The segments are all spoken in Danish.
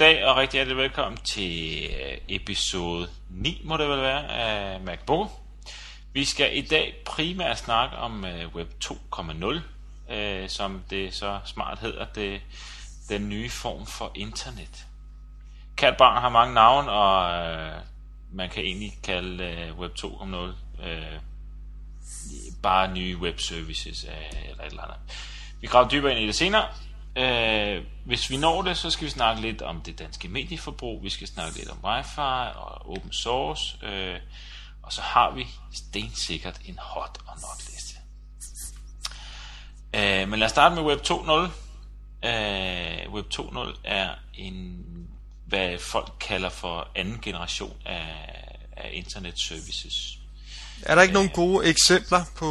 Goddag og rigtig hjertelig velkommen til øh, episode 9, må det vel være, af MacBook. Vi skal i dag primært snakke om øh, Web 2.0, øh, som det så smart hedder, det, den nye form for internet. Kært barn har mange navne, og øh, man kan egentlig kalde Web 2.0 bare nye web services eller et eller andet. Vi graver dybere ind i det senere, Øh, hvis vi når det, så skal vi snakke lidt om det danske medieforbrug, vi skal snakke lidt om wifi og open source, øh, og så har vi stensikkert en hot og not liste. Øh, men lad os starte med Web 2.0. Øh, Web 2.0 er en, hvad folk kalder for anden generation af, af internet services. Er der ikke øh, nogen gode eksempler på,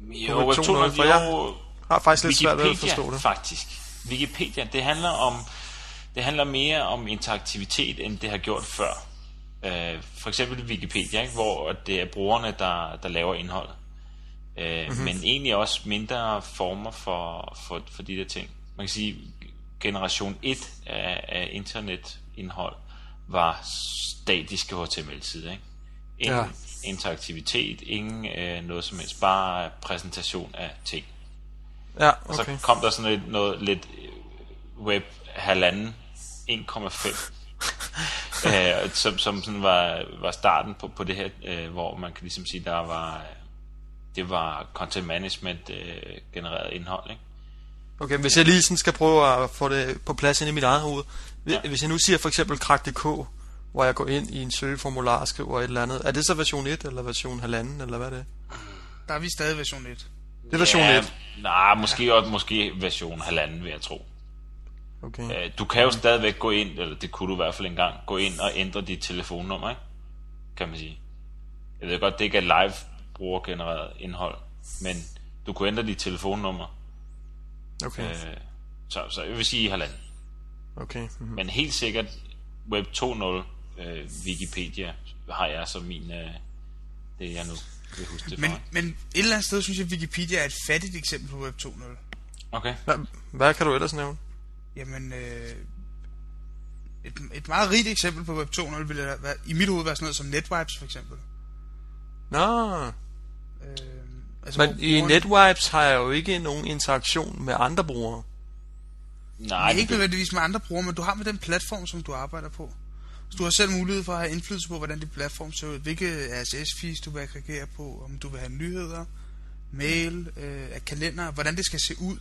jo, på Web 2.0? For jeg, har faktisk lidt Wikipedia, svært ved at forstå det. faktisk. Wikipedia, det handler om det handler mere om interaktivitet, end det har gjort før. Øh, for eksempel Wikipedia, ikke? hvor det er brugerne, der, der laver indhold. Øh, mm-hmm. Men egentlig også mindre former for, for, for de der ting. Man kan sige, generation 1 af, af internetindhold var statiske HTML-sider. Ikke? Ingen ja. interaktivitet, ingen øh, noget som helst, bare præsentation af ting. Ja, okay. Og så kom der sådan lidt, noget lidt web halvanden 1,5 øh, som, som sådan var, var starten på, på det her, øh, hvor man kan ligesom sige, der var det var content management øh, genereret indhold, ikke? Okay, hvis jeg lige sådan skal prøve at få det på plads ind i mit eget hoved. Ja. Hvis jeg nu siger for eksempel krak.dk, hvor jeg går ind i en søgeformular og skriver et eller andet, er det så version 1 eller version 1,5 eller hvad er det? Der er vi stadig version 1. Det er version ja, 1? Nej, måske, også, måske version halvanden, vil jeg tro. Okay. Øh, du kan jo stadigvæk gå ind, eller det kunne du i hvert fald engang, gå ind og ændre dit telefonnummer, ikke? kan man sige. Jeg ved godt, det ikke er live brugergenereret indhold, men du kunne ændre dit telefonnummer. Okay. Øh, så, så jeg vil sige halvanden. Okay. Mm-hmm. Men helt sikkert Web 2.0 øh, Wikipedia har jeg som min, øh, det jeg nu jeg huske det men, men et eller andet sted synes jeg, at Wikipedia er et fattigt eksempel på Web 2.0. Okay. Hvad, hvad kan du ellers nævne? Jamen, øh, et, et meget rigt eksempel på Web 2.0 ville være, i mit hoved være sådan noget som NetWipes for eksempel. Nå. Øh, altså, Men i NetWipes har jeg jo ikke nogen interaktion med andre brugere. Nej, ikke nødvendigvis med andre brugere, men du har med den platform, som du arbejder på. Så du har selv mulighed for at have indflydelse på, hvordan dit platform ser ud, hvilke RSS-feeds du vil aggregere på, om du vil have nyheder, mail, øh, kalender, hvordan det skal se ud.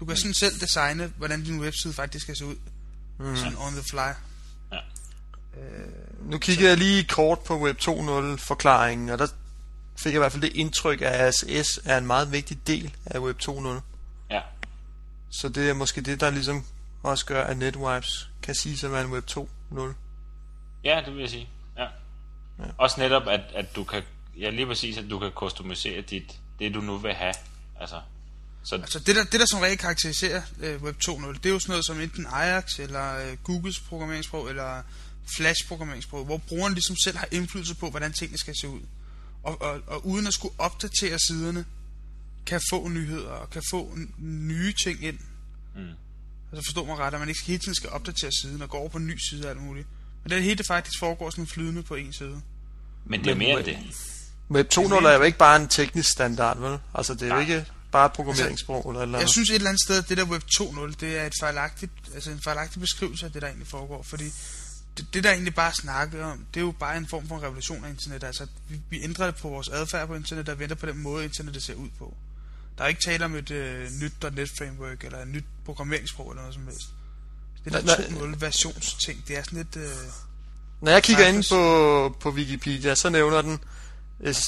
Du kan mm. sådan selv designe, hvordan din webside faktisk skal se ud. Mm. Sådan on the fly. Ja. Øh, nu kigger så. jeg lige kort på Web 2.0 forklaringen, og der fik jeg i hvert fald det indtryk, at RSS er en meget vigtig del af Web 2.0. Ja. Så det er måske det, der ligesom også gør, at NetWipes kan sige sig være en Web 2.0. Ja, det vil jeg sige. Ja. ja. Også netop, at, at du kan, ja lige præcis, at du kan customisere dit, det du nu vil have. Altså, så altså det der, det der som regel karakteriserer øh, Web 2.0, det er jo sådan noget som enten Ajax, eller øh, Googles programmeringssprog, eller Flash programmeringssprog, hvor brugeren ligesom selv har indflydelse på, hvordan tingene skal se ud. Og, og, og uden at skulle opdatere siderne, kan få nyheder, og kan få nye ting ind. Mm. Altså forstå mig ret, at man ikke hele tiden skal opdatere siden, og gå over på en ny side og alt muligt. Men det hele faktisk foregår sådan flydende på en side. Men det er mere end det. Web 2.0 er jo ikke bare en teknisk standard, vel? Altså det er jo ikke bare et programmeringssprog altså, eller eller Jeg synes et eller andet sted, at det der Web 2.0, det er et fejlagtigt, altså en fejlagtig beskrivelse af det, der egentlig foregår. Fordi det, det der egentlig bare snakker om, det er jo bare en form for revolution af internet. Altså vi, vi ændrer på vores adfærd på internet, og venter på den måde, internet ser ud på. Der er ikke tale om et øh, nyt .NET framework, eller et nyt programmeringssprog, eller noget som helst. Det der 2.0 versionsting, det er sådan lidt... Øh, når jeg kigger ind på, på Wikipedia, så nævner den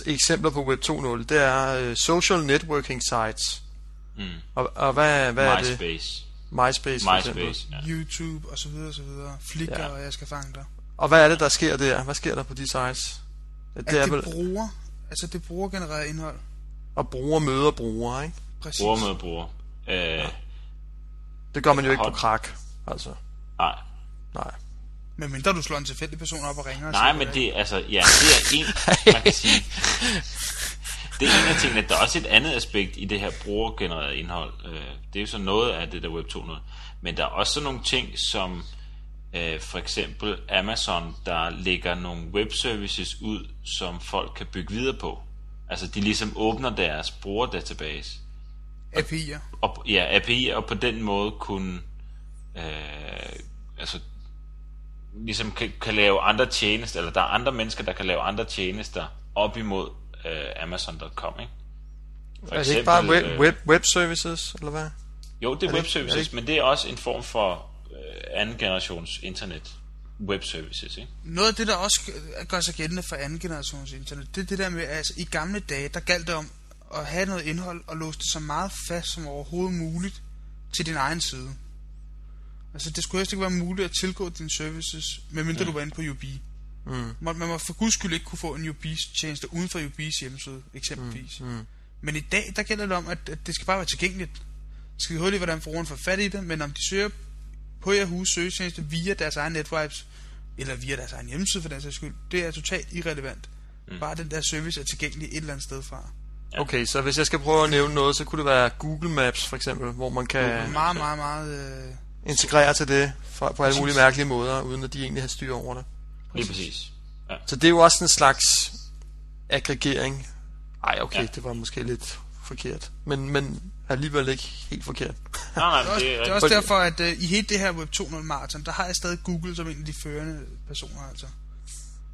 eksempler på Web 2.0. Det er uh, social networking sites. Mm. Og, og hvad, hvad er det? MySpace. MySpace, ja. YouTube og så videre og så videre. Flickr, ja. og jeg skal fange dig. Og hvad er det, der sker der? Hvad sker der på de sites? Det, at det, er det vel... bruger, altså det bruger genereret indhold. Og bruger møder bruger, ikke? Præcis. Bruger møder bruger. Øh, ja. Det gør man jo ikke på krak, altså. Nej. Nej. Men mindre du slår en tilfældig person op og ringer. Nej, men det, altså, ja, det er en, man kan sige, det er en af tingene. Der er også et andet aspekt i det her brugergenererede indhold. Øh, det er jo så noget af det der Web 2.0. Men der er også sådan nogle ting, som, øh, for eksempel Amazon, der lægger nogle webservices ud, som folk kan bygge videre på. Altså de ligesom åbner deres brugerdatabase. API'er. Og, ja, API, og på den måde kunne øh, altså ligesom kan, kan lave andre tjenester, eller der er andre mennesker, der kan lave andre tjenester op imod øh, Amazon.com, ikke? For er det ikke bare web, web, web services, eller hvad? Jo, det er, er web services, det, er det men det er også en form for øh, anden generations internet web services, ikke? Noget af det, der også gør sig gældende for anden generations internet, det er det der med, at altså, i gamle dage, der galt det om at have noget indhold og låse det så meget fast som overhovedet muligt til din egen side. Altså, det skulle helst ikke være muligt at tilgå dine services, medmindre mm. du var inde på UB. Mm. Man, man må for guds skyld ikke kunne få en UB-tjeneste uden for UB's hjemmeside, eksempelvis. Mm. Mm. Men i dag, der gælder det om, at, at det skal bare være tilgængeligt. Det skal hurtigt, hvordan forbrugeren får fat i det, men om de søger på Yahoo søgetjeneste via deres egen netvibes, eller via deres egen hjemmeside for den sags skyld, det er totalt irrelevant. Mm. Bare den der service er tilgængelig et eller andet sted fra. Ja. Okay, så hvis jeg skal prøve at nævne noget, så kunne det være Google Maps for eksempel, hvor man kan... Google, meget, meget, meget... Øh... Integrere til det for, på alle mulige mærkelige måder, uden at de egentlig har styr over det. Lige præcis. Ja. Så det er jo også en slags aggregering. Ej, okay, ja. det var måske lidt forkert. Men, men alligevel ikke helt forkert. Nej, nej, det, er, det er også derfor, at uh, i hele det her Web 2.0 marathon, der har jeg stadig Google som en af de førende personer, altså.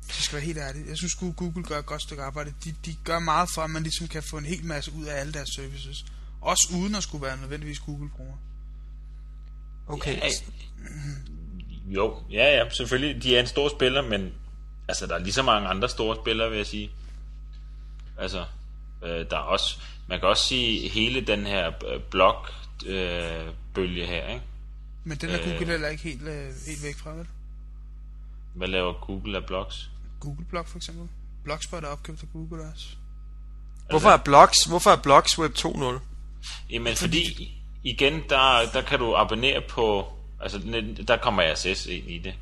Det skal være helt ærligt. Jeg synes, Google gør et godt stykke arbejde. De, de gør meget for, at man ligesom kan få en hel masse ud af alle deres services. Også uden at skulle være nødvendigvis Google-bruger. Okay. Ja, jo, ja, ja, selvfølgelig. De er en stor spiller, men altså, der er lige så mange andre store spillere, vil jeg sige. Altså, øh, der er også, man kan også sige, hele den her øh, blog øh, bølge her, ikke? Men den er Google øh, heller ikke helt, øh, helt væk fra, vel? Hvad laver Google af blogs? Google Blog for eksempel. Blogspot er opkøbt af Google også. Hvorfor er blogs, hvorfor er blogs Web 2.0? Jamen fordi, igen, der, der kan du abonnere på, altså der kommer RSS ind i det.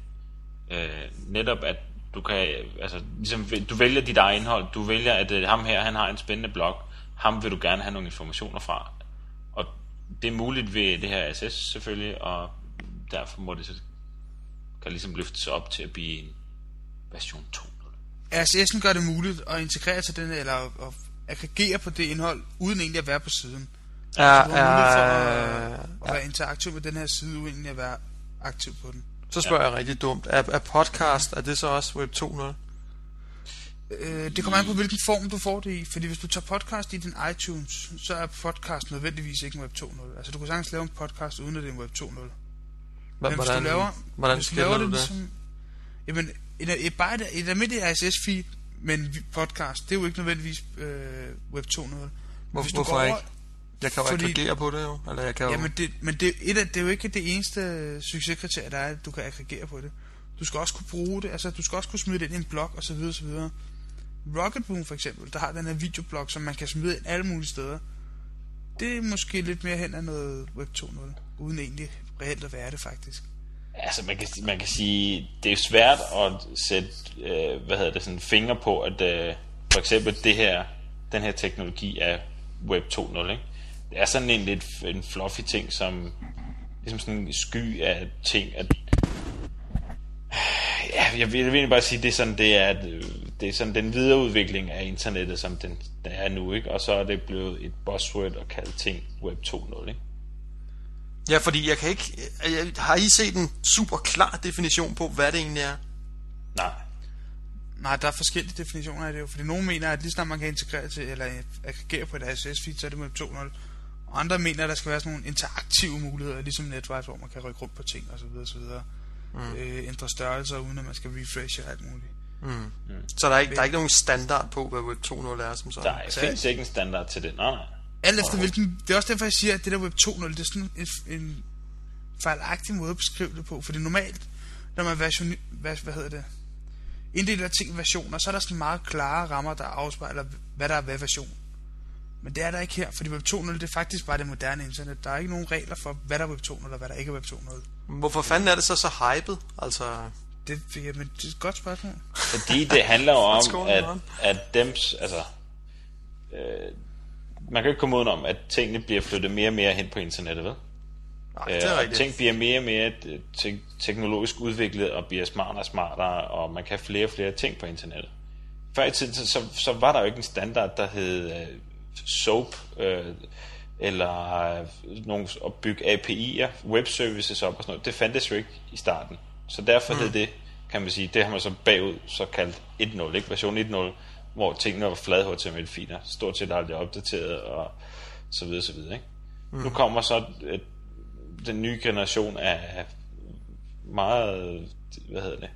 Øh, netop at du kan, altså ligesom, du vælger dit eget indhold, du vælger, at øh, ham her, han har en spændende blog, ham vil du gerne have nogle informationer fra. Og det er muligt ved det her RSS selvfølgelig, og derfor må det så kan ligesom løftes op til at blive en version 2. RSS'en gør det muligt at integrere til den, eller at aggregere på det indhold, uden egentlig at være på siden. Ja, altså, du har for at, at være interaktiv med den her side, uden egentlig at være aktiv på den. Så spørger ja. jeg rigtig dumt. Er, er podcast, er det så også Web 2.0? Øh, det kommer an på, hvilken form du får det i. Fordi hvis du tager podcast i din iTunes, så er podcast nødvendigvis ikke en Web 2.0. Altså du kan sagtens lave en podcast, uden at det er en Web 2.0. Men hvordan, hvis du laver, hvordan hvis du laver det, det? Ligesom, jamen, et, et, bare et, et almindeligt RSS-feed med en podcast, det er jo ikke nødvendigvis øh, Web 2.0. Hvor, hvis du hvorfor går ikke? Jeg kan jo fordi, aggregere på det jo. Eller jeg kan ja, jo... men, det, men det, et af, det er jo ikke det eneste succeskriterie, der er, at du kan aggregere på det. Du skal også kunne bruge det, altså du skal også kunne smide det ind i en blog osv. osv. Rocketboom for eksempel, der har den her videoblog, som man kan smide ind alle mulige steder. Det er måske lidt mere hen af noget Web 2.0, uden egentlig reelt at være det faktisk. Altså man kan, man kan sige, det er svært at sætte, øh, hvad hedder det, sådan finger på, at øh, for eksempel det her, den her teknologi er Web 2.0, ikke? Det er sådan en lidt en fluffy ting, som ligesom sådan en sky af ting, at ja, jeg vil, jeg vil egentlig bare sige, det er sådan, det er, det er sådan den videreudvikling af internettet, som den, den er nu, ikke? Og så er det blevet et buzzword at kalde ting Web 2.0, ikke? Ja, fordi jeg kan ikke... Jeg, har I set en super klar definition på, hvad det egentlig er? Nej. Nej, der er forskellige definitioner af det jo, fordi nogen mener, at lige snart man kan integrere til, eller aggregere på et RSS-feed, så er det med 2.0. Og andre mener, at der skal være sådan nogle interaktive muligheder, ligesom Netwise, hvor man kan rykke rundt på ting osv. osv. Mm. Øh, ændre størrelser, uden at man skal refreshe og alt muligt. Mm. Mm. Så der er, ikke, der er ikke nogen standard på, hvad Web 2.0 er som sådan? Der er, findes ikke en standard til det, nej nej. Alt efter hvilken... Det er også derfor, jeg siger, at det der Web 2.0, det er sådan en, en fejlagtig måde at beskrive det på. Fordi normalt, når man version, hvad, hvad hedder det, inddeler ting versioner, så er der sådan meget klare rammer, der afspejler, hvad der er hvad version. Men det er der ikke her, fordi Web 2.0 det er faktisk bare det moderne internet. Der er ikke nogen regler for, hvad der er Web 2.0 og hvad der ikke er Web 2.0 Hvorfor fanden er det så så hyped? Altså... Det, jamen, det er et godt spørgsmål. Fordi det handler jo om, at, at dem, altså, øh, man kan ikke komme ud om, at tingene bliver flyttet mere og mere hen på internettet, ved? Nej, det er og rigtigt. ting bliver mere og mere øh, te- teknologisk udviklet og bliver smartere og smartere, og man kan flere og flere ting på internettet. Før i tiden, så, så, så var der jo ikke en standard, der hed øh, SOAP, øh, eller øh, nogle at bygge API'er, webservices op og sådan noget. Det fandtes jo ikke i starten. Så derfor mm. hed det, kan man sige, det har man så bagud så kaldt 1.0, ikke? version 1.0, hvor tingene var flade HTML-filer, stort set aldrig opdateret og så videre, så videre. Ikke? Mm. Nu kommer så øh, den nye generation af meget, hvad hedder det,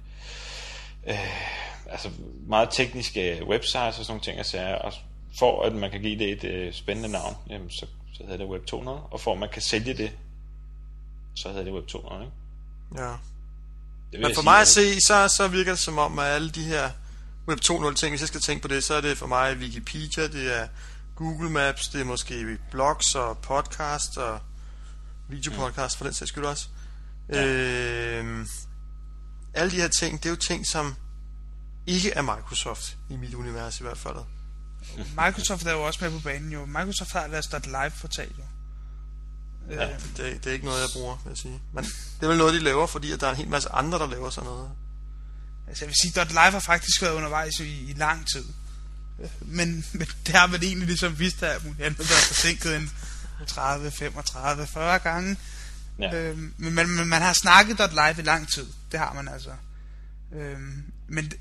øh, altså meget tekniske websites og sådan nogle ting, og, sager, og for at man kan give det et øh, spændende navn, jamen, så, så hedder det Web 200, og for at man kan sælge det, så hedder det Web 200, ikke? Ja. Det Men for sige, mig at se, så, så virker det som om, at alle de her Web 2.0 ting, hvis jeg skal tænke på det, så er det for mig Wikipedia, det er Google Maps, det er måske blogs og podcast og videopodcast for den sags skyld også. Ja. Øh, alle de her ting, det er jo ting, som ikke er Microsoft, i mit univers i hvert fald. Microsoft er jo også med på banen jo. Microsoft har deres .live portal jo. Ja. Øh, Det, det er ikke noget, jeg bruger, vil jeg sige. Men det er vel noget, de laver, fordi at der er en hel masse andre, der laver sådan noget. altså jeg vil sige, .live har faktisk været undervejs i, i lang tid. Øh, Men, men det har vel egentlig ligesom vist, at muligt andet været forsinket en 30, 35, 40 gange. Ja. Øhm, men man, man, man har snakket .live i lang tid. Det har man altså. Øhm, men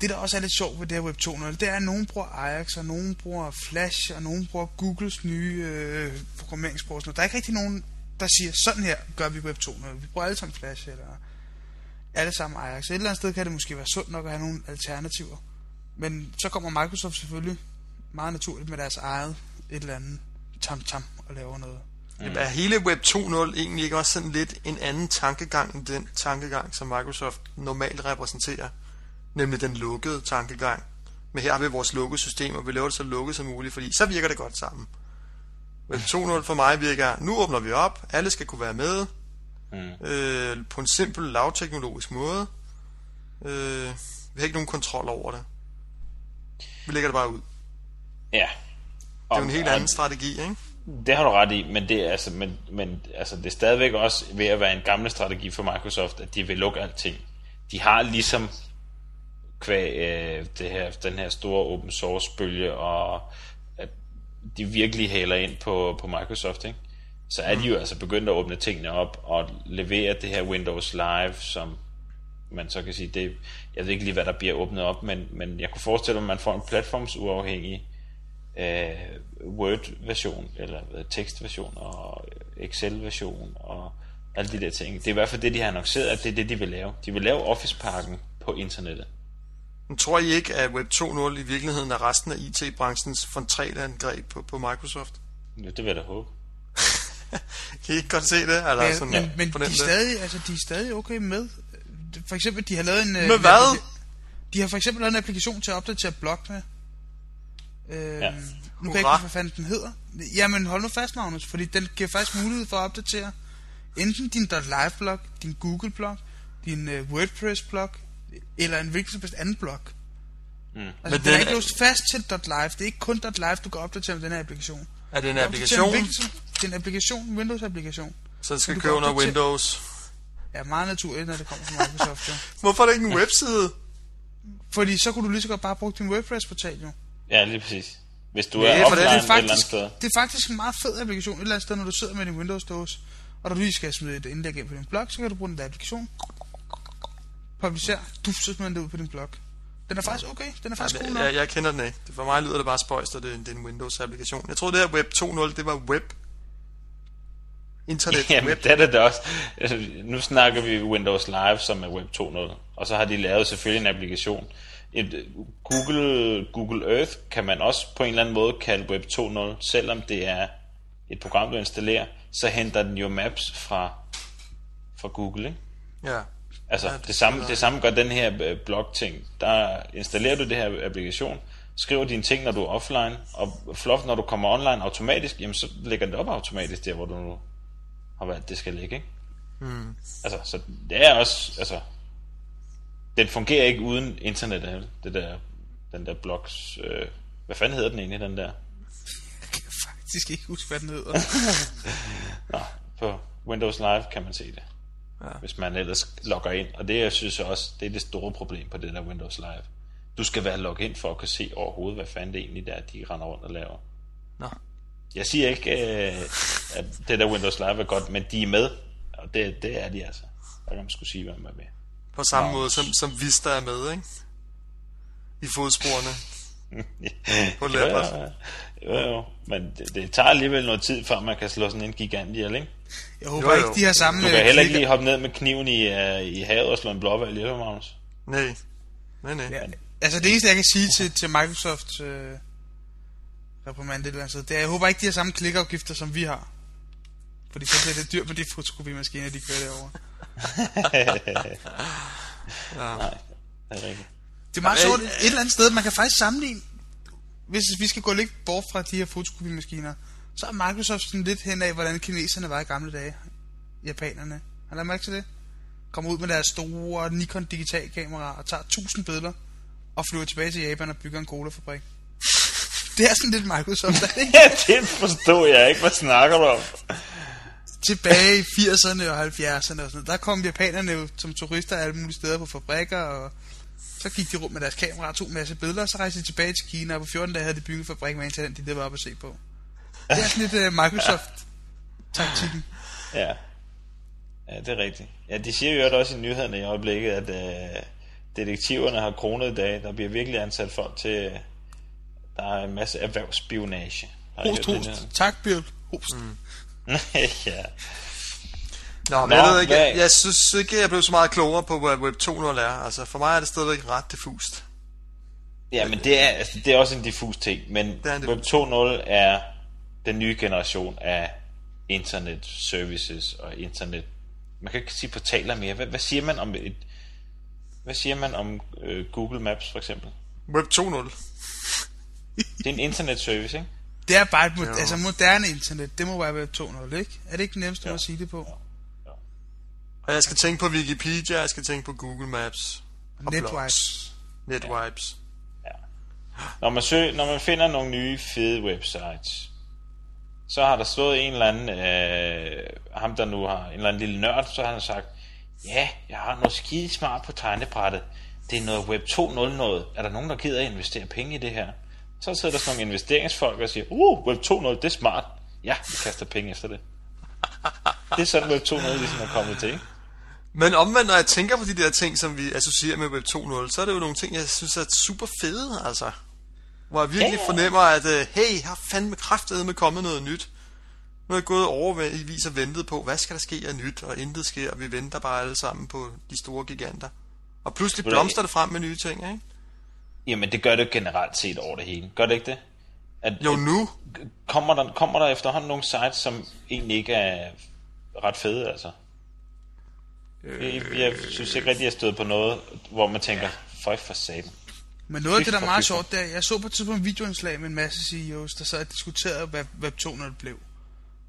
det, der også er lidt sjovt ved det her Web 2.0, det er, at nogen bruger Ajax, og nogen bruger Flash, og nogen bruger Googles nye øh, programmeringssprog. Der er ikke rigtig nogen, der siger, sådan her gør vi Web 2.0. Vi bruger alle sammen Flash, eller alle sammen Ajax. Et eller andet sted kan det måske være sundt nok at have nogle alternativer. Men så kommer Microsoft selvfølgelig meget naturligt med deres eget et eller andet tam-tam og laver noget. Mm. Er hele Web 2.0 egentlig ikke også sådan lidt en anden tankegang end den tankegang, som Microsoft normalt repræsenterer? Nemlig den lukkede tankegang. Men her har vi vores lukkede system, og vi laver det så lukket som muligt, fordi så virker det godt sammen. Web 2.0 for mig virker, nu åbner vi op, alle skal kunne være med, Mm. øh, på en simpel, lavteknologisk måde. Øh, vi har ikke nogen kontrol over det. Vi lægger det bare ud. Ja. Det er jo en helt Og- anden strategi, ikke? Det har du ret i, men det, er, altså, men, men, altså, det er stadigvæk også ved at være en gammel strategi for Microsoft, at de vil lukke alting. De har ligesom kvæg øh, det her, den her store open source bølge, og at de virkelig haler ind på, på Microsoft, ikke? så er de jo altså begyndt at åbne tingene op og levere det her Windows Live, som man så kan sige, det, jeg ved ikke lige, hvad der bliver åbnet op, men, men jeg kunne forestille mig, at man får en platformsuafhængig øh, Word-version, eller tekstversion, og Excel-version, og alle de der ting. Det er i hvert fald det, de har annonceret, at det er det, de vil lave. De vil lave Office-pakken på internettet. Men tror I ikke, at Web 2.0 i virkeligheden er resten af IT-branchens frontalangreb på, på Microsoft? Ja, det vil jeg da håbe. Kan I ikke godt se det? Eller Ja, sådan, men, men de, er stadig, altså, de er stadig okay med. For eksempel, de har lavet en... øh, Med hvad? De har for eksempel lavet en applikation til at opdatere blog med. Øhm, Ja. Nu kan jeg ikke hvad fanden den hedder. Jamen, hold nu fast, Magnus, fordi den giver faktisk mulighed for at opdatere enten din .live-blog, din Google-blog, din uh, WordPress-blog, eller en hvilken som helst anden blog. Mm. Altså, Men den den er ikke låst fast til .live. Det er ikke kun .live, du kan opdatere med den her applikation. Er det en applikation, Det er en applikation, en Windows-applikation. så det skal du køre under Windows? Ja, meget naturligt, når det kommer fra Microsoft, jo. Hvorfor er det ikke en webside? Fordi så kunne du lige så godt bare bruge din WordPress-portal, jo. Ja, lige præcis. Hvis du Ja, er for det er offline Det et er, eller andet faktisk, sted. det er faktisk en meget fed applikation et eller andet sted, når du sidder med din Windows-dåse, og du lige skal smide et indlæg ind på din blog, så kan du bruge den der applikation. Publicer. Du så smider den det ud på din blog. Den er faktisk okay. Den er faktisk cool nok. Jeg, jeg kender den ikke. Det- For mig lyder det bare spøjst, at det, det er en Windows-applikation. Jeg troede, det her Web 2.0, det var web. Internet Jamen, web. det er det da også. Altså, Nu snakker vi Windows Live, som er Web 2.0, og så har de lavet selvfølgelig en applikation. Et, Google, Google Earth kan man også på en eller anden måde kalde Web 2.0, selvom det er et program, du installerer, så henter den jo maps fra, fra Google, ikke? Ja. Altså, Ja, det det, samme, det samme gør den her øh, blog-ting. Der installerer du det her applikation, skriver dine ting, når du er offline, og fluff, når du kommer online automatisk, jamen så lægger det op automatisk der, hvor du nu har valgt, det skal ligge, ikke? Hmm. Altså, så det er også, altså, den fungerer ikke uden internet, det der, den der blogs, øh, hvad fanden hedder den egentlig, den der? Jeg kan faktisk ikke huske, hvad den hedder. Nå, På Windows Live kan man se det. Ja. Hvis man ellers logger ind. Og det, jeg synes også, det er det store problem på det der Windows Live. Du skal være logget ind for at kunne se overhovedet, hvad fanden det egentlig er, de render rundt og laver. Nå. Jeg siger ikke, øh, at det der Windows Live er godt, men de er med. Og det, det er de altså. Der kan man skulle sige, hvad man er med. På samme Nå. måde som, som Vista er med, ikke? I fodsporene. På Leopard. jo, jo, jo. Men det, det, tager alligevel noget tid, før man kan slå sådan en gigant ihjel, ikke? Jeg håber Jo, jo, ikke, de har samme... Du kan øh, heller ikke klikker- lige hoppe ned med kniven i, uh, i havet og slå en blåvalg ihjel, Magnus. Nej. Nej, nej. Ja, altså det eneste, jeg kan sige til, til Microsofts øh, reprimand et eller andet sted, det er, jeg håber ikke, de har samme klikafgifter, som vi har. Fordi så bliver det dyrt med de fotokopimaskiner, de kører derovre. Nej, det er rigtigt. Det er meget Øh, sjovt, et eller andet sted, man kan faktisk sammenligne, hvis vi skal gå lidt bort fra de her fotokopimaskiner, så er Microsoft sådan lidt hen af, hvordan kineserne var i gamle dage. Japanerne. Har du mærke til det? Kommer ud med deres store Nikon digitalkamera og tager 1000 billeder og flyver tilbage til Japan og bygger en colafabrik. Det er sådan lidt Microsoft, er det ikke? Ja, det forstår jeg ikke. Hvad snakker du om? Tilbage i 80'erne og 70'erne og sådan noget. Der kom japanerne jo som turister alle mulige steder på fabrikker, og så gik de rundt med deres kamera og tog en masse billeder, og så rejste de tilbage til Kina, og på 14 dage havde de bygget fabrik med en til den, de der var oppe at se på. Det er sådan lidt uh, Microsoft-taktikken. Ja. Ja, det er rigtigt. Ja, de siger jo også i nyhederne i øjeblikket, at øh, detektiverne har kronet i dag. Der bliver virkelig ansat folk til... Der er en masse erhvervsspionage. Host, host. Tak, Bill. Host. Mm. ja. Nå, men Nå, jeg ved ikke, jeg, jeg synes ikke, jeg blev så meget klogere på, hvad Web 2.0 er. Altså, for mig er det stadigvæk ret diffust. Ja, men det er, altså, det er også en diffus ting, men en Web 2.0 er den nye generation af internet services og internet. Man kan ikke sige portaler mere. Hvad, hvad siger man om et hvad siger man om øh, Google Maps for eksempel? Web 2.0. Det er en internet service, ikke? Det er bare et mod- altså, moderne internet. Det må være Web 2.0, ikke? Er det ikke den nemmeste måde at sige det på? Og jeg skal tænke på Wikipedia, jeg skal tænke på Google Maps. Og Netwipes. Netwipes. Når man, søger, når man finder nogle nye fede websites, så har der stået en eller anden, øh, ham der nu har en eller anden lille nørd, så har han sagt, ja, jeg har noget skide smart på tegnebrættet. Det er noget Web 2.0 noget. Er der nogen, der gider at investere penge i det her? Så sidder der sådan nogle investeringsfolk og siger, uh, Web 2.0, det er smart. Ja, vi kaster penge efter det. Det er sådan Web 2.0 ligesom er kommet til, ikke? Men omvendt, når jeg tænker på de der ting, som vi associerer med Web 2.0, så er det jo nogle ting, jeg synes er super fede, altså. Hvor jeg virkelig Ja. fornemmer, at uh, hey, har fandme kraftedet med kommet noget nyt. Nu er jeg gået overvis og ventet på, hvad skal der ske af nyt, og intet sker, og vi venter bare alle sammen på de store giganter. Og pludselig blomster det frem med nye ting, ikke? Jamen, det gør det generelt set over det hele. Gør det ikke det? At, Jo, nu. kommer der, kommer der efterhånden nogle sites, som egentlig ikke er ret fede, altså? Jeg, jeg synes ikke rigtig, jeg støder på noget, hvor man tænker, føj for satan. Men noget af det, der er meget sjovt, det er, jeg så på et tidspunkt en videoindslag med en masse CEOs, der sad og diskuterede, hvad Web 2.0 blev.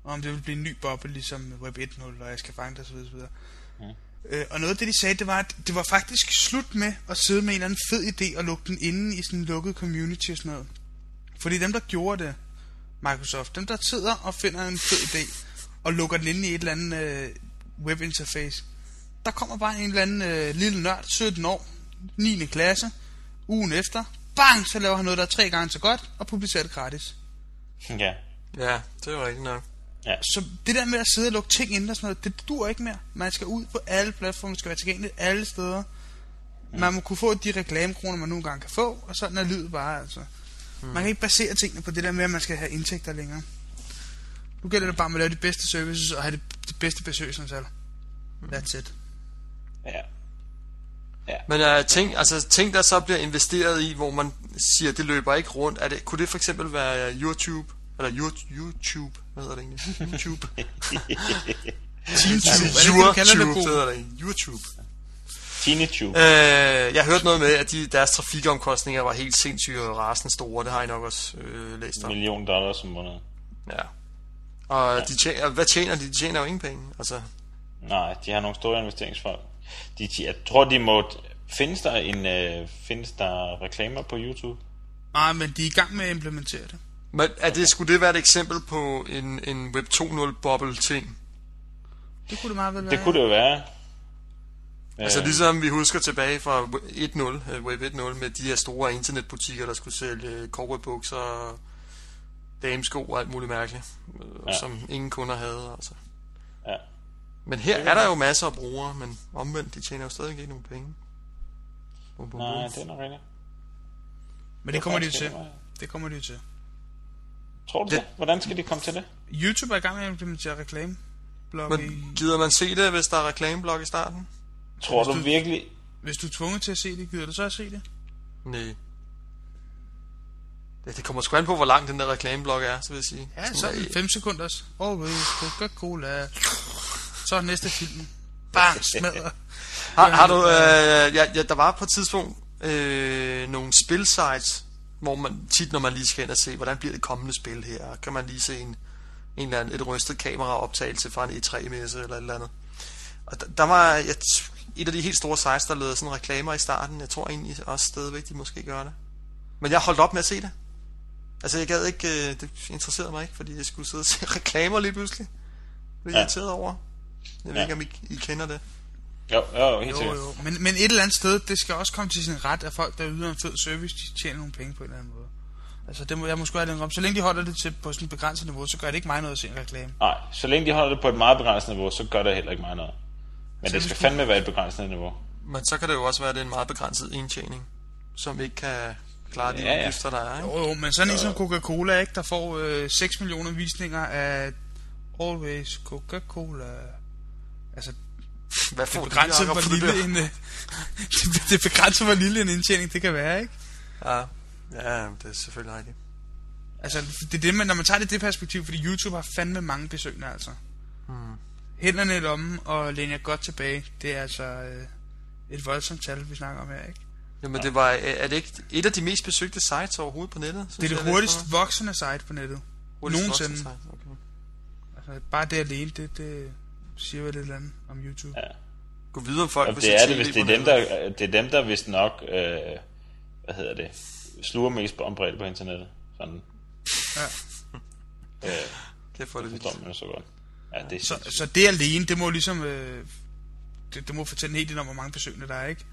Og om det ville blive en ny boble, ligesom Web 1.0, og jeg skal fange det osv. osv. Mm. Øh, og noget af det, de sagde, det var, at det var faktisk slut med at sidde med en eller anden fed idé og lukke den inde i sådan en lukket community og sådan noget. Fordi dem, der gjorde det, Microsoft, dem, der sidder og finder en fed idé og lukker den inde i et eller andet øh, webinterface, der kommer bare en eller anden øh, lille nørd, 17 år, 9. klasse, ugen efter, bang, så laver han noget, der er tre gange så godt, og publicerer det gratis. Ja. Ja, det er jo rigtigt nok. ja. Så det der med at sidde og lukke ting ind og sådan noget, det dur ikke mere. Man skal ud på alle platforme, skal være tilgængeligt alle steder. Man må kunne få de reklamekroner, man nogle gange kan få, og sådan er livet bare, altså. Man kan ikke basere tingene på det der med, at man skal have indtægter længere. Nu gælder det bare med at lave de bedste services og have det, det bedste besøgsantal. That's it. ja. Men uh, ting, altså, ting, der så bliver investeret i, hvor man siger, det løber ikke rundt, er det, kunne det for eksempel være YouTube? Eller Yout- YouTube, hvad hedder det egentlig? YouTube? Er YouTube, det hedder det. YouTube. TeenyTube. Øh, jeg hørte noget med, at de, deres trafikomkostninger var helt sindssyge og rasende store. Det har I nok også øh, læst om. million dollars om måneden. Ja. Og ja. de tjener, hvad tjener de? De tjener jo ingen penge. Altså, Nej, de har nogle store investeringsfolk. De, jeg tror, de må... Findes der, en, øh, findes der reklamer på YouTube? Nej, men de er i gang med at implementere det. men er det, skulle det være et eksempel på en, en Web 2.0 boble ting? Det kunne det meget vel være. Det kunne det jo være. Altså Øh, ligesom vi husker tilbage fra 1.0, øh, Web 1.0 med de her store internetbutikker, der skulle sælge cowboybukser, damesko og alt muligt mærkeligt, øh, Ja. som ingen kunder havde. Altså. Ja. Men her er der jo masser af brugere, men omvendt, de tjener jo stadig ikke nogen penge. Bum, bum, Nej, det er nok rigtigt. Men det kommer de til. det, kommer de til. Tror du det? Det- Hvordan skal de komme til det? YouTube er i gang med at implementere reklame. Blog i... Men gider man se det, hvis der er reklameblok i starten? Tror du du- virkelig... Hvis du er tvunget til at se det, gider du så at se det? Nej. Det, det kommer sgu an på, hvor lang den der reklameblok er, så vil jeg sige. Ja, sådan 5 sekunders. Always Coca-Cola. Så er næste film. Bang, smadrer. Har, har du, øh, ja, ja, der var på et tidspunkt øh, nogle spilsites, hvor man tit, når man lige skal ind og se, hvordan bliver det kommende spil her, kan man lige se en, en eller anden, et rystet kameraoptagelse fra en E3-messe eller et eller andet. Og der, der var et, et af de helt store sites, der lavede sådan reklamer i starten. Jeg tror egentlig også stadigvæk, de måske gør det. Men jeg holdt op med at se det. Altså, jeg gad ikke, øh, det interesserede mig ikke, fordi jeg skulle sidde og se reklamer lige pludselig. Det er Ja. irriteret over. Jeg ved Ja. ikke, om I, I kender det. Jo, jo, helt Jo, sikkert. jo. Men, men et eller andet sted, det skal også komme til sin ret, at folk, der yder en fed service, de tjener nogle penge på en eller anden måde. Altså, det må jeg måske have den om. Så længe de holder det til på sådan et begrænset niveau, så gør det ikke mig noget at se en reklame. Nej, så længe de holder det på et meget begrænset niveau, så gør det heller ikke meget noget. Men Så det skal du- fandme være et begrænset niveau. Men så kan det jo også være, at det er en meget begrænset indtjening, som ikke kan klare de Ja, ja. udgifter, der er. Ikke? Jo, jo, men sådan en som Coca-Cola, ikke, der får øh, 6 millioner visninger af Always Coca-Cola. Altså, Hvad det får er jakker hvor lille en, øh, det, er begrænset, hvor lille en indtjening det kan være, ikke? Ja, ja, det er selvfølgelig rigtigt. Altså, det er det, men når man tager det i det perspektiv, fordi YouTube har fandme mange besøgende, altså. Hmm. Hænderne i lommen og læner godt tilbage, det er altså øh, et voldsomt tal, vi snakker om her, ikke? Jamen, det var, er det ikke et af de mest besøgte sites overhovedet på nettet? Det er det hurtigst voksende site på nettet. Hurtigst nogensinde. site, Okay. Altså, bare det alene, det, det siger vel et eller andet om YouTube. Ja. Gå videre om folk Og vil det er det, hvis det er dem, der, det er dem, der vist nok, øh, hvad hedder det, sluger mest på ombredte på internettet. Sådan, Ja. øh, det forstår vildt. man jo så godt. Ja, det er Så, sindssygt. så det alene, det må ligesom... Øh, det, det må fortælle en hel del om, hvor mange besøgende der er, ikke?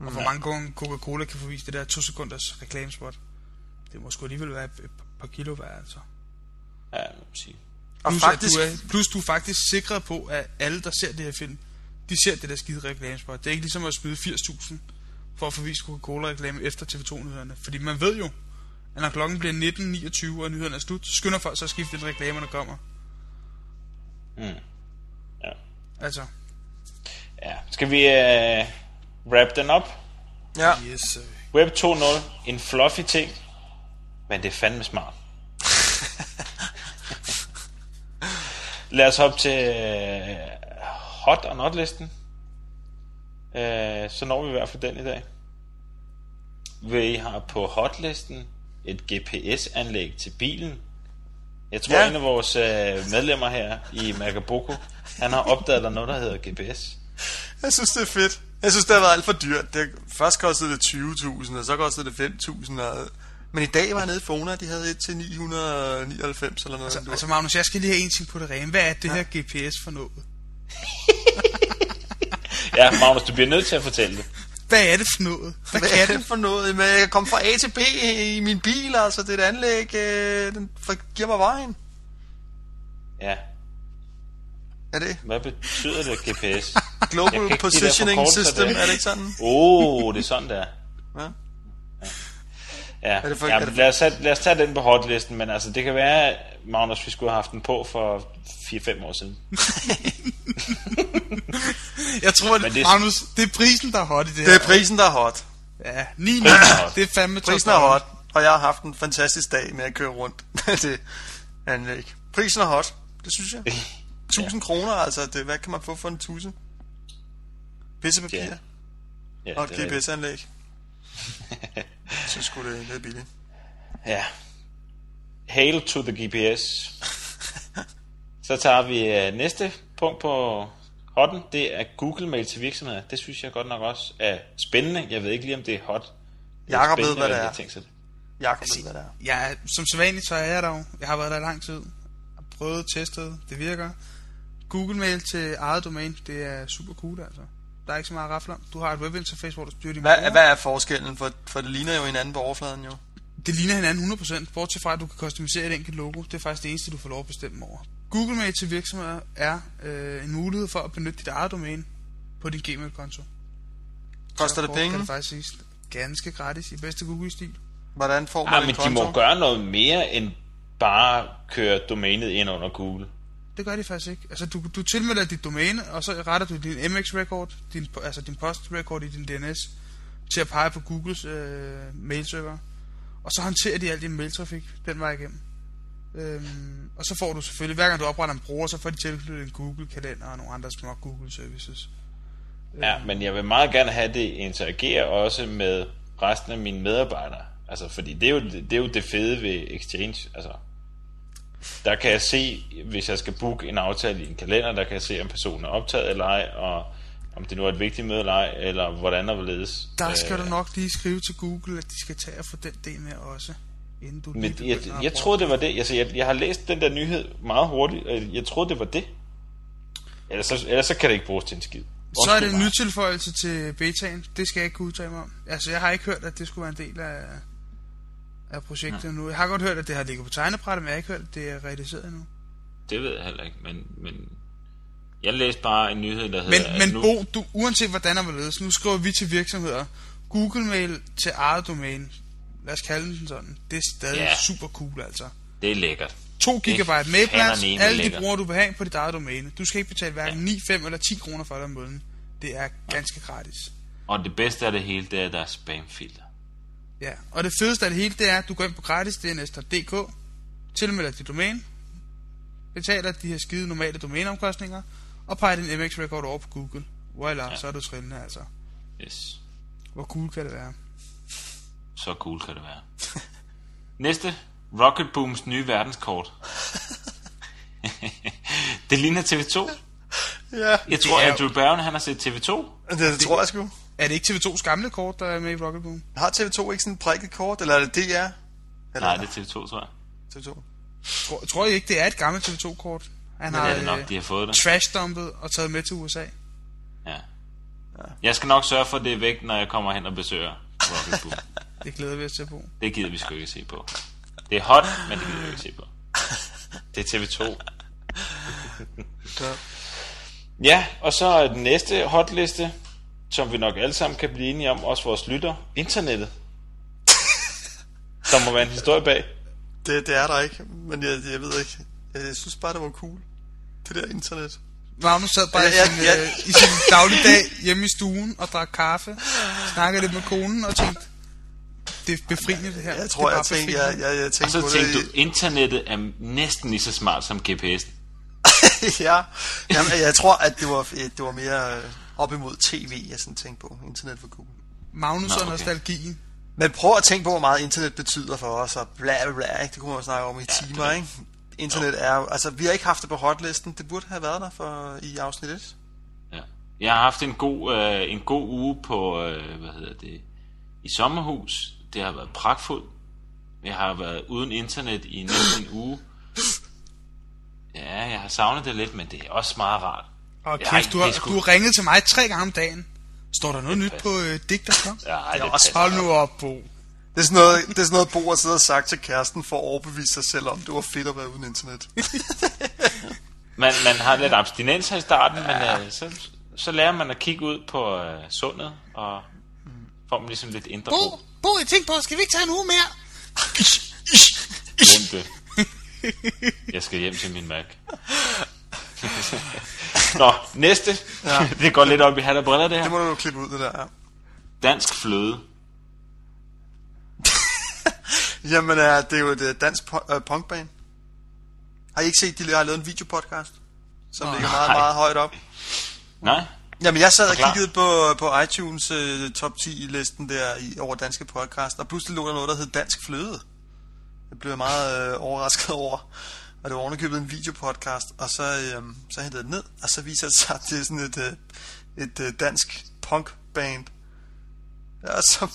Og hvor mange gange Coca-Cola kan få vist det der to sekunders reklamespot. Det må sgu alligevel være et, et par kilo værd, altså. Ja, må man Og Plus, faktisk, at du er, plus du er faktisk sikret på, at alle, der ser det her film, de ser det der skide reklamespot. Det er ikke ligesom at smide 80.000 for at få vist Coca-Cola-reklame efter TV2-nyhederne. Fordi man ved jo, at når klokken bliver 19.29 og nyhederne er slut, så skynder folk så at skifte den reklame, der kommer. Mm. Ja. Altså, ja. Skal vi øh, wrap den op? ja, yes, sir. Web 2.0, en fluffy ting, men det er fandme smart. Lad os hoppe til øh, hot og not listen. Øh, så når vi i hvert fald den i dag. Vi har på hotlisten et GPS-anlæg til bilen. Jeg tror, Ja. en af vores øh, medlemmer her i Magaboko, han har opdaget, der er noget, der hedder GPS. jeg synes, det er fedt. Jeg synes, det har været alt for dyrt. Det, først kostede det 20.000, og så kostede det 5.000. Og, men i dag var jeg nede i Fona, de havde et til 999 eller noget. Altså, altså Magnus, jeg skal lige have en ting på det rene. Hvad er det her GPS for noget? Ja, Magnus, du bliver nødt til at fortælle det. Hvad er det for noget? Hvad, Hvad kan er det? det for noget? Men jeg kan komme fra A til B i min bil, altså det er et anlæg, øh, den giver mig vejen. Ja, Er det hvad betyder det, GPS? Global Positioning System, er det ikke sådan? Åh, oh, det er sådan der. Ja. Ja, Er det for- ja er det for- lad, os, tage- lad os tage den på hotlisten, men altså, det kan være, Magnus, vi skulle have haft den på for 4-5 år siden. Jeg tror, Men det, er- Magnus, det er prisen, der er hot i det, Det her. er prisen, der er hot. Ja, 9 Prisen er hot. Det er fandme Prisen er hot, og jeg har haft en fantastisk dag med at køre rundt med det anlæg. Prisen er hot, det synes jeg. 1000 kroner, altså, det, hvad kan man få for en tusse? Pissepapir Ja, ja, og det et er. GPS-anlæg. Så skulle det, det er billigt. Ja. Hail to the GPS. Så tager vi uh, næste punkt på hotten. Det er Google Mail til virksomheder. Det synes jeg godt nok også er spændende. Jeg ved ikke lige, om det er hot. Det er Jakob ved, hvad det jeg er. har tænkt sig. Jakob ved, hvad det er. Ja, som sædvanligt, så er jeg der jo. Jeg har været der i lang tid. Har prøvet, testet, det virker. Google Mail til eget domæne, det er super cool altså. Der er ikke så meget at rafle om. Du har et webinterface, hvor du styrer dine Hvad, brugere. hvad er forskellen? For, for det ligner jo hinanden på overfladen jo. Det ligner hinanden 100%, bortset fra, at du kan customisere et enkelt logo. Det er faktisk det eneste, du får lov at bestemme over. Google Mail til virksomheder er øh, en mulighed for at benytte dit eget domæne på din Gmail-konto. Koster det Kan penge? det faktisk siges ganske gratis i bedste Google-stil. Hvordan får man Ja, en men de konto? må gøre noget mere end bare køre domænet ind under Google. Det gør de faktisk ikke. Altså, du, du tilmelder dit domæne, og så retter du din MX-record, din, altså din post-record i din DNS, til at pege på Googles øh, mailserver. Og så håndterer de al din mailtrafik den vej igennem. Øhm, og så får du selvfølgelig, hver gang du opretter en bruger, så får de tilknyttet en Google-kalender og nogle andre små Google-services. Ja, men jeg vil meget gerne have det interagerer også med resten af mine medarbejdere. Altså, fordi det er jo det, er jo det fede ved Exchange. Altså, der kan jeg se, hvis jeg skal booke en aftale i en kalender, der kan jeg se, om personen er optaget eller ej, og om det nu er et vigtigt møde eller ej, eller hvordan og hvorledes. Der skal Øh, du nok lige skrive til Google, at de skal tage og få den del med også, inden du Men jeg, jeg bruge- troede, det var det. Altså, jeg, jeg har læst den der nyhed meget hurtigt, og jeg troede, det var det. Ellers så, ellers så kan det ikke bruges til en skid. Så er det en nytilføjelse til betaen. Det skal jeg ikke kunne udtale mig om. Altså, jeg har ikke hørt, at det skulle være en del af, af projektet ja. nu. Jeg har godt hørt, at det har ligget på tegnebrættet, men jeg har ikke hørt, at det er realiseret endnu. Det ved jeg heller ikke, men, men jeg læste bare en nyhed, der Men, hedder... at men nu, Bo, du, uanset hvordan og hvorledes, nu skriver vi til virksomheder, Google Mail til eget domæne, lad os kalde den sådan, det er stadig Ja. super cool altså. Det er lækkert. 2 gigabyte mailplads, alle de lækkert. brugere du vil have på dit eget domæne. Du skal ikke betale hverken 9, 5 eller 10 kroner for det om måneden. Det er ganske gratis. Og det bedste af det hele, det er, at der er spamfilter. Ja, og det fedeste af det hele, det er, at du går ind på gratisdns.dk, tilmelder dit domæne, betaler de her skide normale domæneomkostninger, og peger din MX-record over på Google. Voila, ja. så er du trillende altså. Yes. Hvor cool kan det være? Så cool kan det være. Næste. Rocket Booms nye verdenskort. det ligner TV2. Ja, Jeg tror, Det er jo- Andrew Barron, han har set TV2. det, det tror jeg sgu. Er det ikke TV2's gamle kort, der er med i Rocket Boom? Har TV2 ikke sådan et prikket kort, eller er det DR? Eller Nej, det er TV2, tror jeg. TV2. Tror, tror I ikke, det er et gammelt TV2-kort? Han Det har er det nok, øh, de har fået det. trashdumpet og taget med til USA. Ja. Jeg skal nok sørge for, at det er væk, når jeg kommer hen og besøger Rocket Boom. Det glæder vi os til på. Det gider vi sgu ikke se på. Det er hot, men det gider vi ikke se på. Det er TV2. Ja. Ja, og så er den næste hotliste, som vi nok alle sammen kan blive enige om, også vores lytter, internettet. Der må være en historie bag. Det, det er der ikke, men jeg, jeg ved ikke. Jeg, jeg synes bare, det var cool. Det der internet. Magnus sad bare Ja, i, ja, sin, ja. øh, i sin dagligdag hjemme i stuen og drak kaffe, snakkede lidt med konen og tænkte, det er befriende det her. Jeg tror, jeg tænkte, jeg, jeg, jeg Og tænkte så på tænkte det. du, internettet er næsten lige så smart som GPS. ja, Jamen, jeg tror, at det var, det var mere øh, op imod tv, jeg sådan tænkte på. Internet for cool. Magnus Nå, og okay. nostalgien. Men prøv at tænke på, hvor meget internet betyder for os, og bla bla bla, ikke? det kunne man jo snakke om i Ja, timer, er ikke? Internet er jo, altså vi har ikke haft det på hotlisten, det burde have været der for, i afsnit 1. Ja. Jeg har haft en god, øh, en god uge på, øh, hvad hedder det, i sommerhus. Det har været pragtfuldt. Jeg har været uden internet i næsten en uge. Ja, jeg har savnet det lidt, men det er også meget rart. Og Ja, kæft, du det har, er sgu- du har ringet til mig tre gange om dagen. Står der noget nyt på øh, digt.com? Ja, det også passer. Hold nu op, Bo. Det er sådan noget, det er sådan noget Bo har siddet og sagt til kæresten for at overbevise sig selv om, det var fedt at være uden internet. Man, man har lidt abstinenser i starten, men øh, så, så lærer man at kigge ud på øh, sundet, og får man ligesom lidt indre Bo, ro. Bo, jeg tænkte på, skal vi ikke tage en uge mere? Glem det. Jeg skal hjem til min Mac. Nå, næste. Ja. det går lidt op i hat og briller, det Det her. må du klippe ud, det der. Ja. Dansk fløde. Jamen, uh, det er jo et uh, dansk uh, punkband. Har I ikke set, de har lavet en videopodcast? Som ligger meget, Nej. meget højt op. Nej? Jamen, jeg sad og kiggede på, på iTunes uh, top 10-listen der i, over danske podcast, og pludselig lå der noget, der hed Dansk Fløde. Det blev jeg meget uh, overrasket over. Og det var ovenikøbet en videopodcast, og så, um, så hentede jeg det ned, og så viser det sig, at det er sådan et, uh, et uh, dansk punkband. Ja, så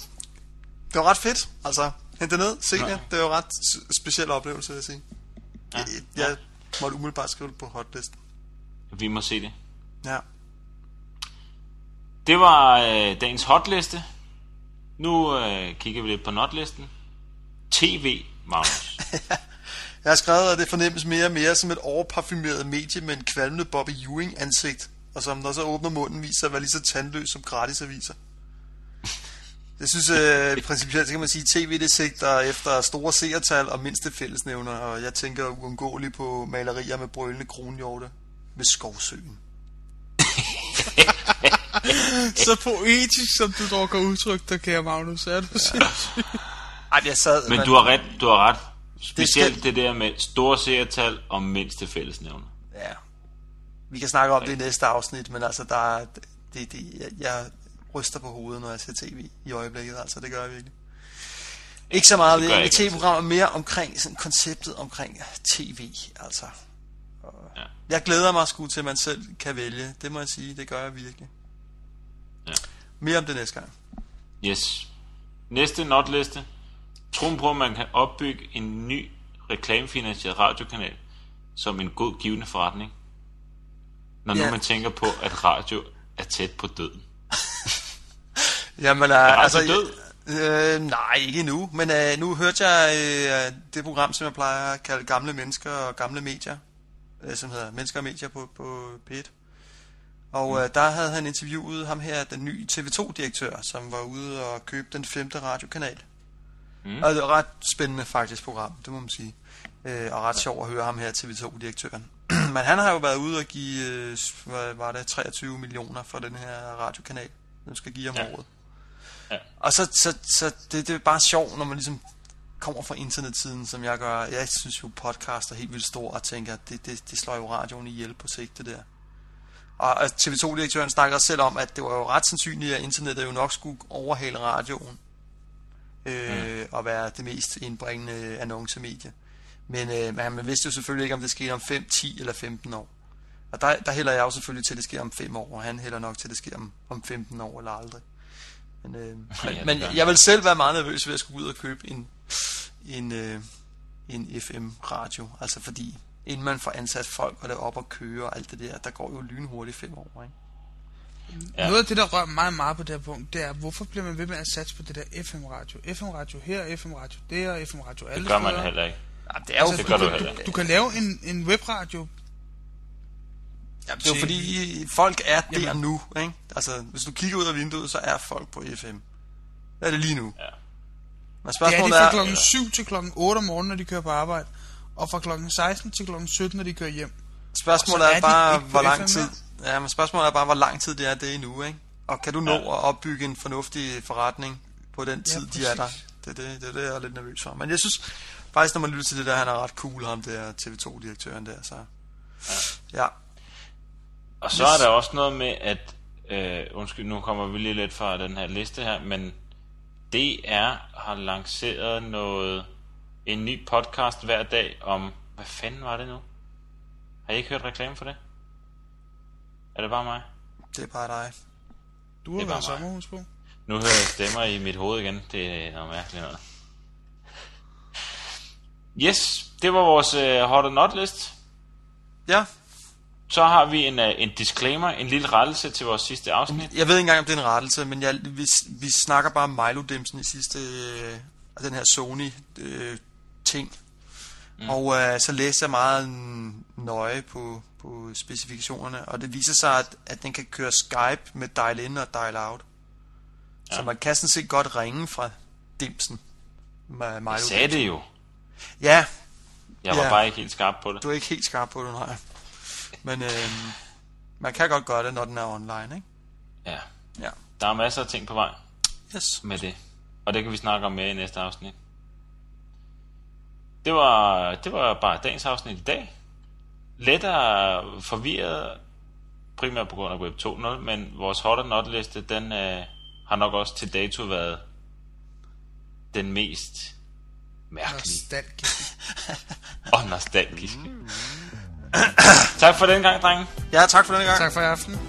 det var ret fedt, altså. Hent det ned, se Ja. det. Det var en ret speciel oplevelse, vil jeg sige. Ja. Jeg, jeg måtte umiddelbart skrive det på hotlisten. vi må se det. Ja. Det var øh, dagens hotliste. Nu øh, kigger vi lidt på notlisten. TV, Magnus. Jeg har skrevet, at det fornemmes mere og mere som et overparfumeret medie med en kvalmende Bobby Ewing ansigt, og som når så åbner munden viser at være lige så tandløs som gratisaviser. Jeg synes, øh, principielt så kan man sige, at tv det sigter efter store seertal og mindste fællesnævner, og jeg tænker uundgåeligt på malerier med brølende kronhjorte ved skovsøen. Så poetisk, som du dog kan udtrykke dig, kære Magnus, er du sindssygt. Ej, jeg sad... Men du har ret, du har ret. Specielt det, det der med store seertal og mindste fællesnævner. Ja. Vi kan snakke om det i næste afsnit, men altså, der er, det, det, jeg, jeg ryster på hovedet, når jeg ser tv i øjeblikket, altså, det gør jeg virkelig. Ikke så meget det det, ikke, tv-programmer, mere omkring sådan konceptet omkring tv, altså. Ja. Jeg glæder mig sgu til, at man selv kan vælge. Det må jeg sige, det gør jeg virkelig. Ja. Mere om det næste gang. Yes. Næste notliste. Troen på, at man kan opbygge en ny reklamefinansieret radiokanal som en god givende forretning. Når nu Ja. man tænker på, at radio er tæt på døden. Jamen, uh, radio altså, død? Øh, nej, ikke endnu. Men øh, nu hørte jeg øh, det program, som jeg plejer at kalde Gamle Mennesker og Gamle Medier, øh, som hedder Mennesker og Medier på, på P1. Og øh, der havde han interviewet ham her, den nye TV2-direktør, som var ude og købe den femte radiokanal. Mm. Og det var ret spændende faktisk program, det må man sige. Øh, og ret sjovt at høre ham her, TV2-direktøren. Men han har jo været ude og give, øh, hvad var det, 23 millioner for den her radiokanal, den skal give om Ja. året. Ja. Og så, så, så det, det er bare sjovt, når man ligesom kommer fra internettiden, som jeg gør. Jeg synes jo, podcast er helt vildt stor, og tænker, at det, det, det slår jo radioen ihjel på sigt, det der. Og og TV2-direktøren snakker selv om, at det var jo ret sandsynligt, at internettet jo nok skulle overhale radioen. Øh, Og være det mest indbringende annoncemedie. Men øh, men man vidste jo selvfølgelig ikke, om det skete om 5, 10 eller 15 år. Og der, der hælder jeg jo selvfølgelig til, at det sker om 5 år, og han hælder nok til, at det sker om, om 15 år eller aldrig. Men, øh, det men jeg vil selv være meget nervøs ved at skulle ud og købe en, en, øh, en FM-radio. Altså fordi, inden man får ansat folk, og det op og køre og alt det der, der går jo lynhurtigt 5 år, ikke? Ja. Ja. Noget af det, der rører meget meget på det her punkt, det er, hvorfor bliver man ved med at satse på det der FM-radio? FM-radio her, FM-radio der, FM-radio alle Det gør man steder. heller ikke. Ja, det er jo Altså, Det gør du, du kan, heller du, ikke. du kan lave en, en webradio. Ja, det er jo fordi folk er der Jamen. nu, ikke? Altså, hvis du kigger ud af vinduet, så er folk på FM. Det er det lige nu. Ja. Men Det er spørgsmålet de fra er, klokken 7 til klokken 8 om morgenen, når de kører på arbejde. Og fra klokken 16 til klokken 17, når de kører hjem. spørgsmålet er er bare, hvor lang FM tid... Ja, men spørgsmålet er bare, hvor lang tid det er det endnu, ikke? Og kan du nå Ja. at opbygge en fornuftig forretning på den Ja, tid, de er der? Det er det, det, er det, jeg er lidt nervøs for. Men jeg synes faktisk, når man lytter til det der, han er ret cool, ham der TV2-direktøren der, så... Ja. Og så er der også noget med, at, øh, undskyld, nu kommer vi lige lidt fra den her liste her, men DR har lanceret noget, en ny podcast hver dag om, hvad fanden var det nu? Har I ikke hørt reklame for det? Er det bare mig? Det er bare dig. Du har er været sommerhus på. Nu hører jeg stemmer i mit hoved igen. Det er noget mærkeligt noget. Yes, det var vores uh, hot or not list. Ja, Så har vi en, uh, en disclaimer, en lille rettelse til vores sidste afsnit. Jeg ved ikke engang, om det er en rettelse, men jeg, vi, vi snakker bare om Milo-dimsen i sidste... Øh, af den her Sony-ting. Mm. Og øh, så læste jeg meget nøje på, på specifikationerne, og det viser sig, at, at den kan køre Skype med dial-in og dial-out. Ja. Så man kan sådan set godt ringe fra dimsen. Med Jeg sagde det jo. Ja, Jeg var Ja. bare ikke helt skarp på det. du er ikke helt skarp på det, nej. Men øh, man kan godt gøre det, når den er online, ikke? Ja. Ja. Der er masser af ting på vej Yes. med det. Og det kan vi snakke om mere i næste afsnit. Det var, det var bare dagens afsnit i dag. Lettere forvirret, primært på grund af Web 2.0, men vores hot not liste, den øh, har nok også til dato været den mest mærkelige Nostalgisk. og nostalgiske. tak for den gang, drenge. Ja, tak for den gang. Tak for i aften.